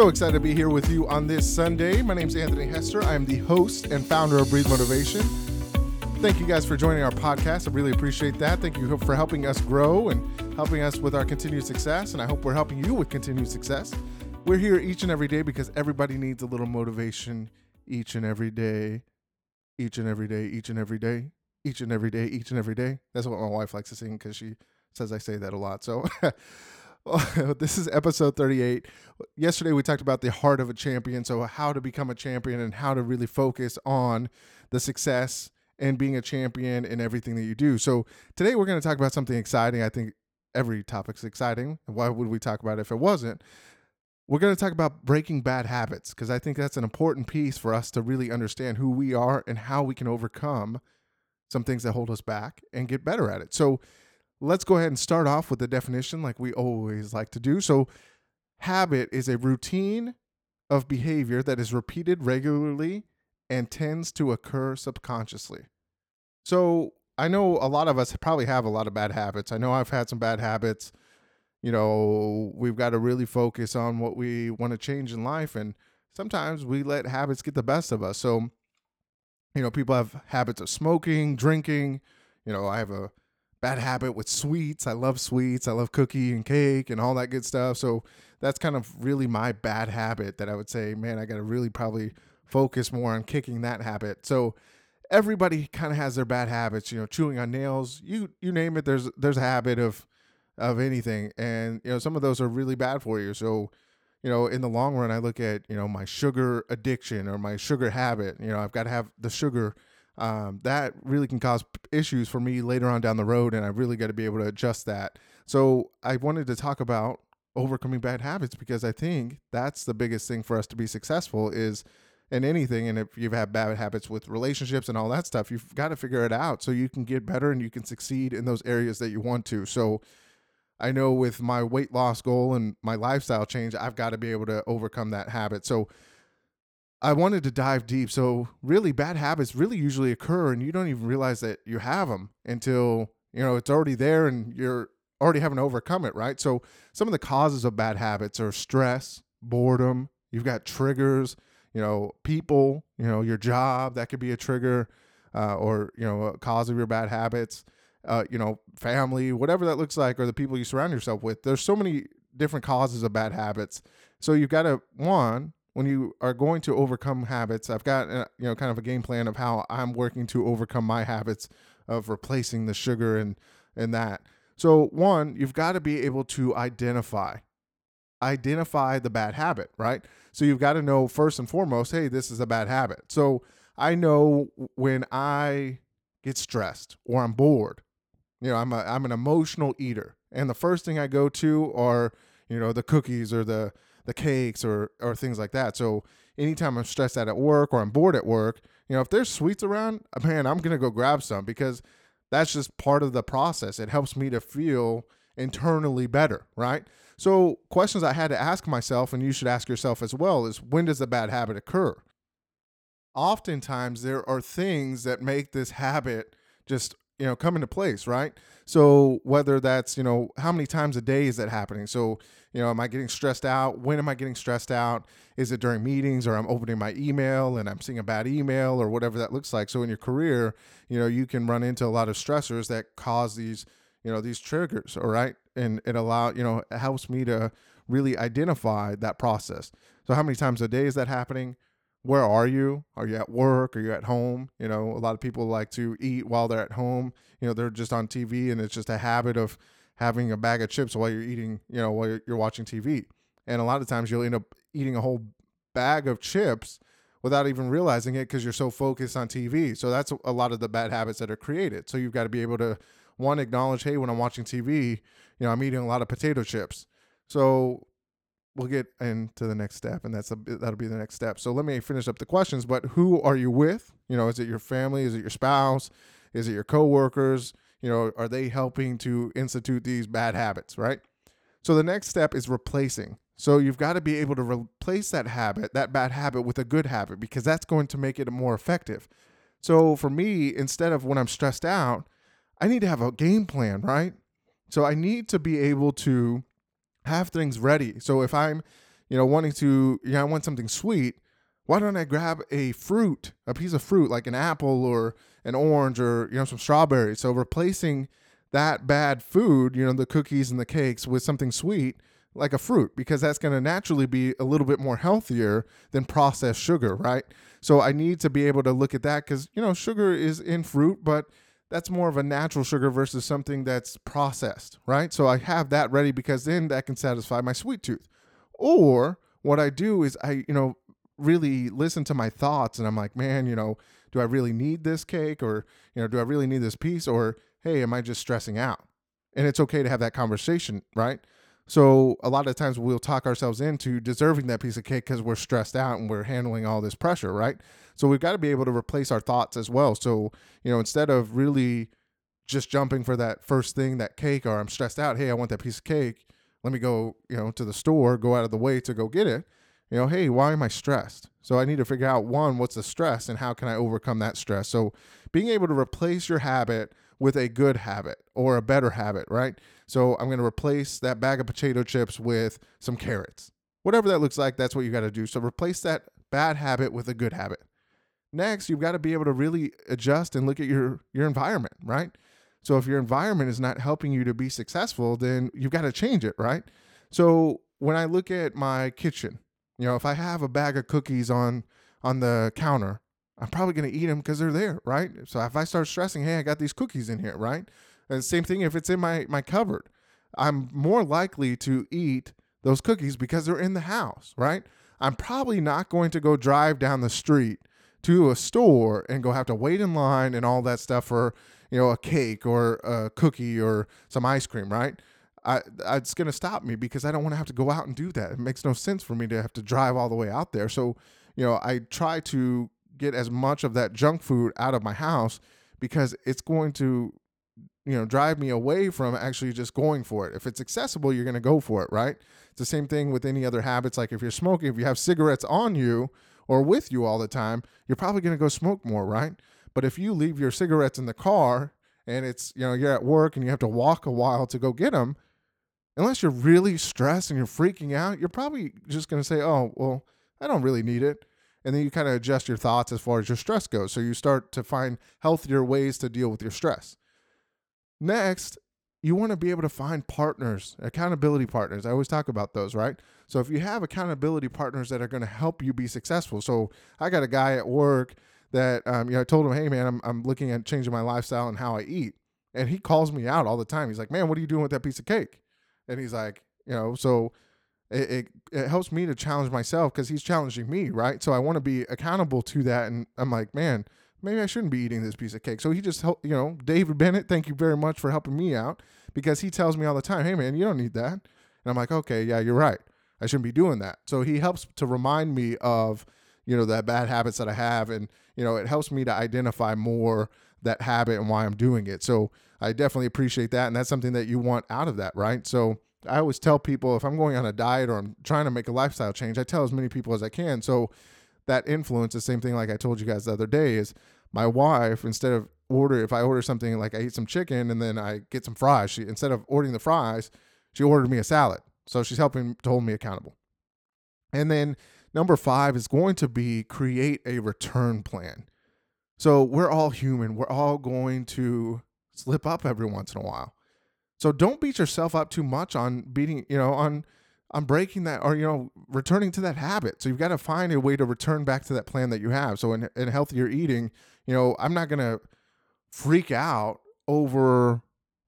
So excited to be here with you on this Sunday. My name is Anthony Hester. I am the host and founder of Breathe Motivation. Thank you guys for joining our podcast. I really appreciate that. Thank you for helping us grow and helping us with our continued success. And I hope we're helping you with continued success. We're here each and every day because everybody needs a little motivation each and every day, each and every day, each and every day, each and every day, each and every day. That's what my wife likes to sing because she says I say that a lot. So this is episode 38. Yesterday we talked about the heart of a champion, so how to become a champion and how to really focus on the success and being a champion in everything that you do. So today we're going to talk about something exciting. I think every topic's exciting. Why would we talk about it if it wasn't? We're going to talk about breaking bad habits because I think that's an important piece for us to really understand who we are and how we can overcome some things that hold us back and get better at it. So let's go ahead and start off with the definition like we always like to do. So, habit is a routine of behavior that is repeated regularly and tends to occur subconsciously. So, I know a lot of us probably have a lot of bad habits. I know I've had some bad habits. You know, we've got to really focus on what we want to change in life. And sometimes we let habits get the best of us. So, you know, people have habits of smoking, drinking. You know, I have a bad habit with sweets. I love sweets. I love cookie and cake and all that good stuff. So that's kind of really my bad habit that I would say, man, I got to really probably focus more on kicking that habit. So everybody kind of has their bad habits, you know, chewing on nails, you you name it, there's there's a habit of of anything and you know some of those are really bad for you. So you know, in the long run I look at, you know, my sugar addiction or my sugar habit, you know, I've got to have the sugar um, that really can cause issues for me later on down the road, and I really got to be able to adjust that. So I wanted to talk about overcoming bad habits because I think that's the biggest thing for us to be successful is in anything. And if you've had bad habits with relationships and all that stuff, you've got to figure it out so you can get better and you can succeed in those areas that you want to. So I know with my weight loss goal and my lifestyle change, I've got to be able to overcome that habit. So I wanted to dive deep. So, really, bad habits really usually occur, and you don't even realize that you have them until you know it's already there, and you're already having to overcome it, right? So, some of the causes of bad habits are stress, boredom. You've got triggers, you know, people, you know, your job that could be a trigger, uh, or you know, a cause of your bad habits. Uh, you know, family, whatever that looks like, or the people you surround yourself with. There's so many different causes of bad habits. So you've got to one when you are going to overcome habits, I've got uh, you know kind of a game plan of how I'm working to overcome my habits of replacing the sugar and and that. So one, you've got to be able to identify identify the bad habit, right? So you've got to know first and foremost, hey, this is a bad habit. So I know when I get stressed or I'm bored, you know, I'm a I'm an emotional eater, and the first thing I go to are you know the cookies or the the cakes or or things like that. So anytime I'm stressed out at work or I'm bored at work, you know, if there's sweets around, man, I'm gonna go grab some because that's just part of the process. It helps me to feel internally better, right? So questions I had to ask myself, and you should ask yourself as well, is when does the bad habit occur? Oftentimes there are things that make this habit just you know come into place right? So whether that's you know how many times a day is that happening? So you know am i getting stressed out? When am i getting stressed out? Is it during meetings or i'm opening my email and i'm seeing a bad email or whatever that looks like? So in your career you know you can run into a lot of stressors that cause these you know these triggers all right? And it allow you know it helps me to really identify that process. So how many times a day is that happening where are you? Are you at work? Are you at home? You know, a lot of people like to eat while they're at home. You know, they're just on TV and it's just a habit of having a bag of chips while you're eating, you know, while you're watching TV. And a lot of times you'll end up eating a whole bag of chips without even realizing it because you're so focused on TV. So that's a lot of the bad habits that are created. So you've got to be able to one acknowledge, hey, when I'm watching TV, you know, I'm eating a lot of potato chips. So we'll get into the next step and that's a that'll be the next step. So let me finish up the questions but who are you with? You know is it your family? Is it your spouse? Is it your coworkers? You know are they helping to institute these bad habits right? So the next step is replacing. So you've got to be able to replace that habit that bad habit with a good habit because that's going to make it more effective. So for me instead of when i'm stressed out i need to have a game plan right? So i need to be able to have things ready. So if I'm, you know, wanting to, you know, I want something sweet. Why don't I grab a fruit, a piece of fruit like an apple or an orange or, you know, some strawberries? So replacing that bad food, you know, the cookies and the cakes with something sweet like a fruit because that's going to naturally be a little bit more healthier than processed sugar, right? So I need to be able to look at that because, you know, sugar is in fruit, but that's more of a natural sugar versus something that's processed, right? So I have that ready because then that can satisfy my sweet tooth. Or what I do is I, you know, really listen to my thoughts and I'm like, man, you know, do I really need this cake or, you know, do I really need this piece or hey, am I just stressing out? And it's okay to have that conversation, right? So a lot of times we'll talk ourselves into deserving that piece of cake because we're stressed out and we're handling all this pressure, right? So we've got to be able to replace our thoughts as well. So, you know, instead of really just jumping for that first thing, that cake, or I'm stressed out, hey, I want that piece of cake. Let me go, you know, to the store, go out of the way to go get it. You know, hey, why am I stressed? So I need to figure out one, what's the stress and how can I overcome that stress? So being able to replace your habit with a good habit or a better habit, right? So I'm going to replace that bag of potato chips with some carrots. Whatever that looks like, that's what you got to do. So replace that bad habit with a good habit. Next, you've got to be able to really adjust and look at your your environment, right? So if your environment is not helping you to be successful, then you've got to change it, right? So when I look at my kitchen, you know, if I have a bag of cookies on on the counter, I'm probably going to eat them because they're there, right? So if I start stressing, hey, I got these cookies in here, right? And same thing if it's in my my cupboard, I'm more likely to eat those cookies because they're in the house, right? I'm probably not going to go drive down the street to a store and go have to wait in line and all that stuff for you know a cake or a cookie or some ice cream, right? I, it's going to stop me because I don't want to have to go out and do that. It makes no sense for me to have to drive all the way out there. So, you know, I try to get as much of that junk food out of my house because it's going to you know drive me away from actually just going for it. If it's accessible you're going to go for it right? It's the same thing with any other habits like if you're smoking if you have cigarettes on you or with you all the time you're probably going to go smoke more right? But if you leave your cigarettes in the car and it's you know you're at work and you have to walk a while to go get them unless you're really stressed and you're freaking out you're probably just going to say oh well i don't really need it and then you kind of adjust your thoughts as far as your stress goes. So you start to find healthier ways to deal with your stress. Next, you want to be able to find partners, accountability partners. I always talk about those, right? So if you have accountability partners that are going to help you be successful. So I got a guy at work that um, you know I told him, hey man, I'm I'm looking at changing my lifestyle and how I eat, and he calls me out all the time. He's like, man, what are you doing with that piece of cake? And he's like, you know, so it, it, it helps me to challenge myself because he's challenging me, right? So I want to be accountable to that. And I'm like, man, maybe I shouldn't be eating this piece of cake. So he just helped, you know, David Bennett, thank you very much for helping me out because he tells me all the time, hey, man, you don't need that. And I'm like, okay, yeah, you're right. I shouldn't be doing that. So he helps to remind me of, you know, that bad habits that I have. And, you know, it helps me to identify more that habit and why I'm doing it. So I definitely appreciate that. And that's something that you want out of that, right? So, I always tell people if I'm going on a diet or I'm trying to make a lifestyle change, I tell as many people as I can. So that influence, the same thing like I told you guys the other day, is my wife instead of order if I order something like I eat some chicken and then I get some fries, she instead of ordering the fries, she ordered me a salad. So she's helping to hold me accountable. And then number five is going to be create a return plan. So we're all human. We're all going to slip up every once in a while. So don't beat yourself up too much on beating, you know, on on breaking that or you know returning to that habit. So you've got to find a way to return back to that plan that you have. So in, in healthier eating, you know, I'm not gonna freak out over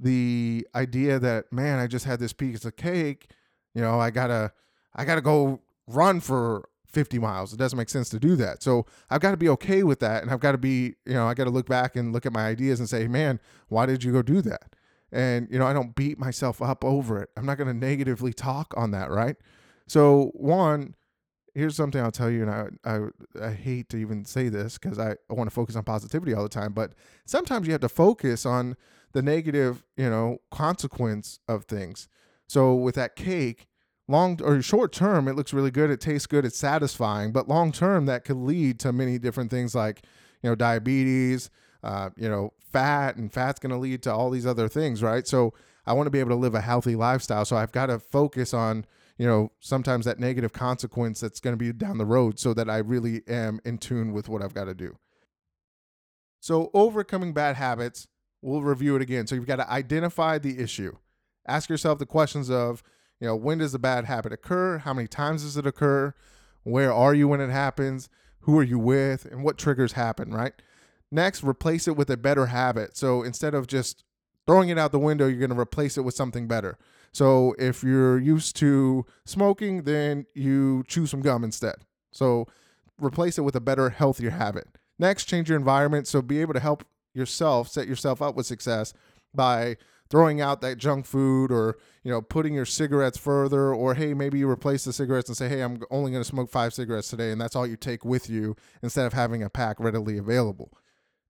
the idea that man, I just had this piece of cake. You know, I gotta I gotta go run for 50 miles. It doesn't make sense to do that. So I've got to be okay with that. And I've got to be, you know, I got to look back and look at my ideas and say, man, why did you go do that? And you know i don't beat myself up over it. I'm not going to negatively talk on that right? So one here's something i'll tell you and i i, I hate to even say this because I, I want to focus on positivity all the time but sometimes you have to focus on the negative you know consequence of things. So with that cake long or short term it looks really good it tastes good it's satisfying but long term that could lead to many different things like you know diabetes uh, you know, fat and fat's going to lead to all these other things, right? So I want to be able to live a healthy lifestyle. So I've got to focus on, you know, sometimes that negative consequence that's going to be down the road so that I really am in tune with what I've got to do. So, overcoming bad habits, we'll review it again. So, you've got to identify the issue. Ask yourself the questions of, you know, when does the bad habit occur? How many times does it occur? Where are you when it happens? Who are you with? And what triggers happen, right? Next, replace it with a better habit. So, instead of just throwing it out the window, you're going to replace it with something better. So if you're used to smoking, then you chew some gum instead. So replace it with a better, healthier habit. Next, change your environment. So be able to help yourself set yourself up with success by throwing out that junk food or you know putting your cigarettes further or hey maybe you replace the cigarettes and say hey i'm only going to smoke five cigarettes today and that's all you take with you instead of having a pack readily available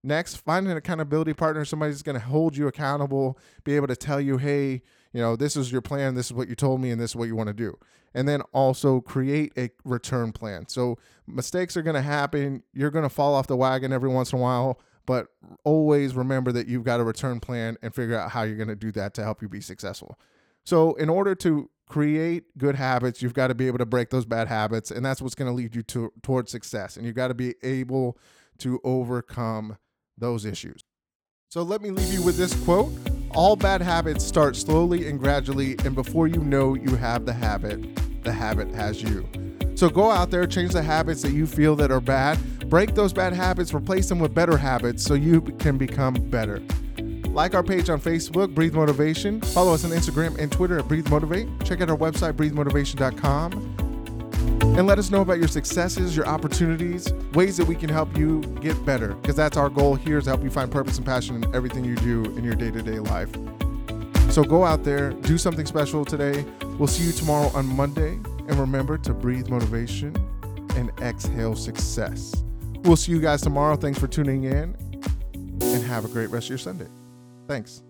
next find an accountability partner somebody's going to hold you accountable be able to tell you hey you know, this is your plan, this is what you told me, and this is what you want to do. And then also create a return plan. So mistakes are going to happen. You're going to fall off the wagon every once in a while, but always remember that you've got a return plan and figure out how you're going to do that to help you be successful. So, in order to create good habits, you've got to be able to break those bad habits, and that's what's going to lead you to towards success. And you've got to be able to overcome those issues. So, let me leave you with this quote all bad habits start slowly and gradually, and before you know you have the habit, the habit has you. So go out there, change the habits that you feel that are bad, break those bad habits, replace them with better habits so you can become better. Like our page on Facebook, Breathe Motivation. Follow us on Instagram and Twitter at Breathe Motivate. Check out our website, breathemotivation.com and let us know about your successes, your opportunities, ways that we can help you get better. Because that's our goal here is to help you find purpose and passion in everything you do in your day to day life. So go out there, do something special today. We'll see you tomorrow on Monday. And remember to breathe motivation and exhale success. We'll see you guys tomorrow. Thanks for tuning in and have a great rest of your Sunday. Thanks.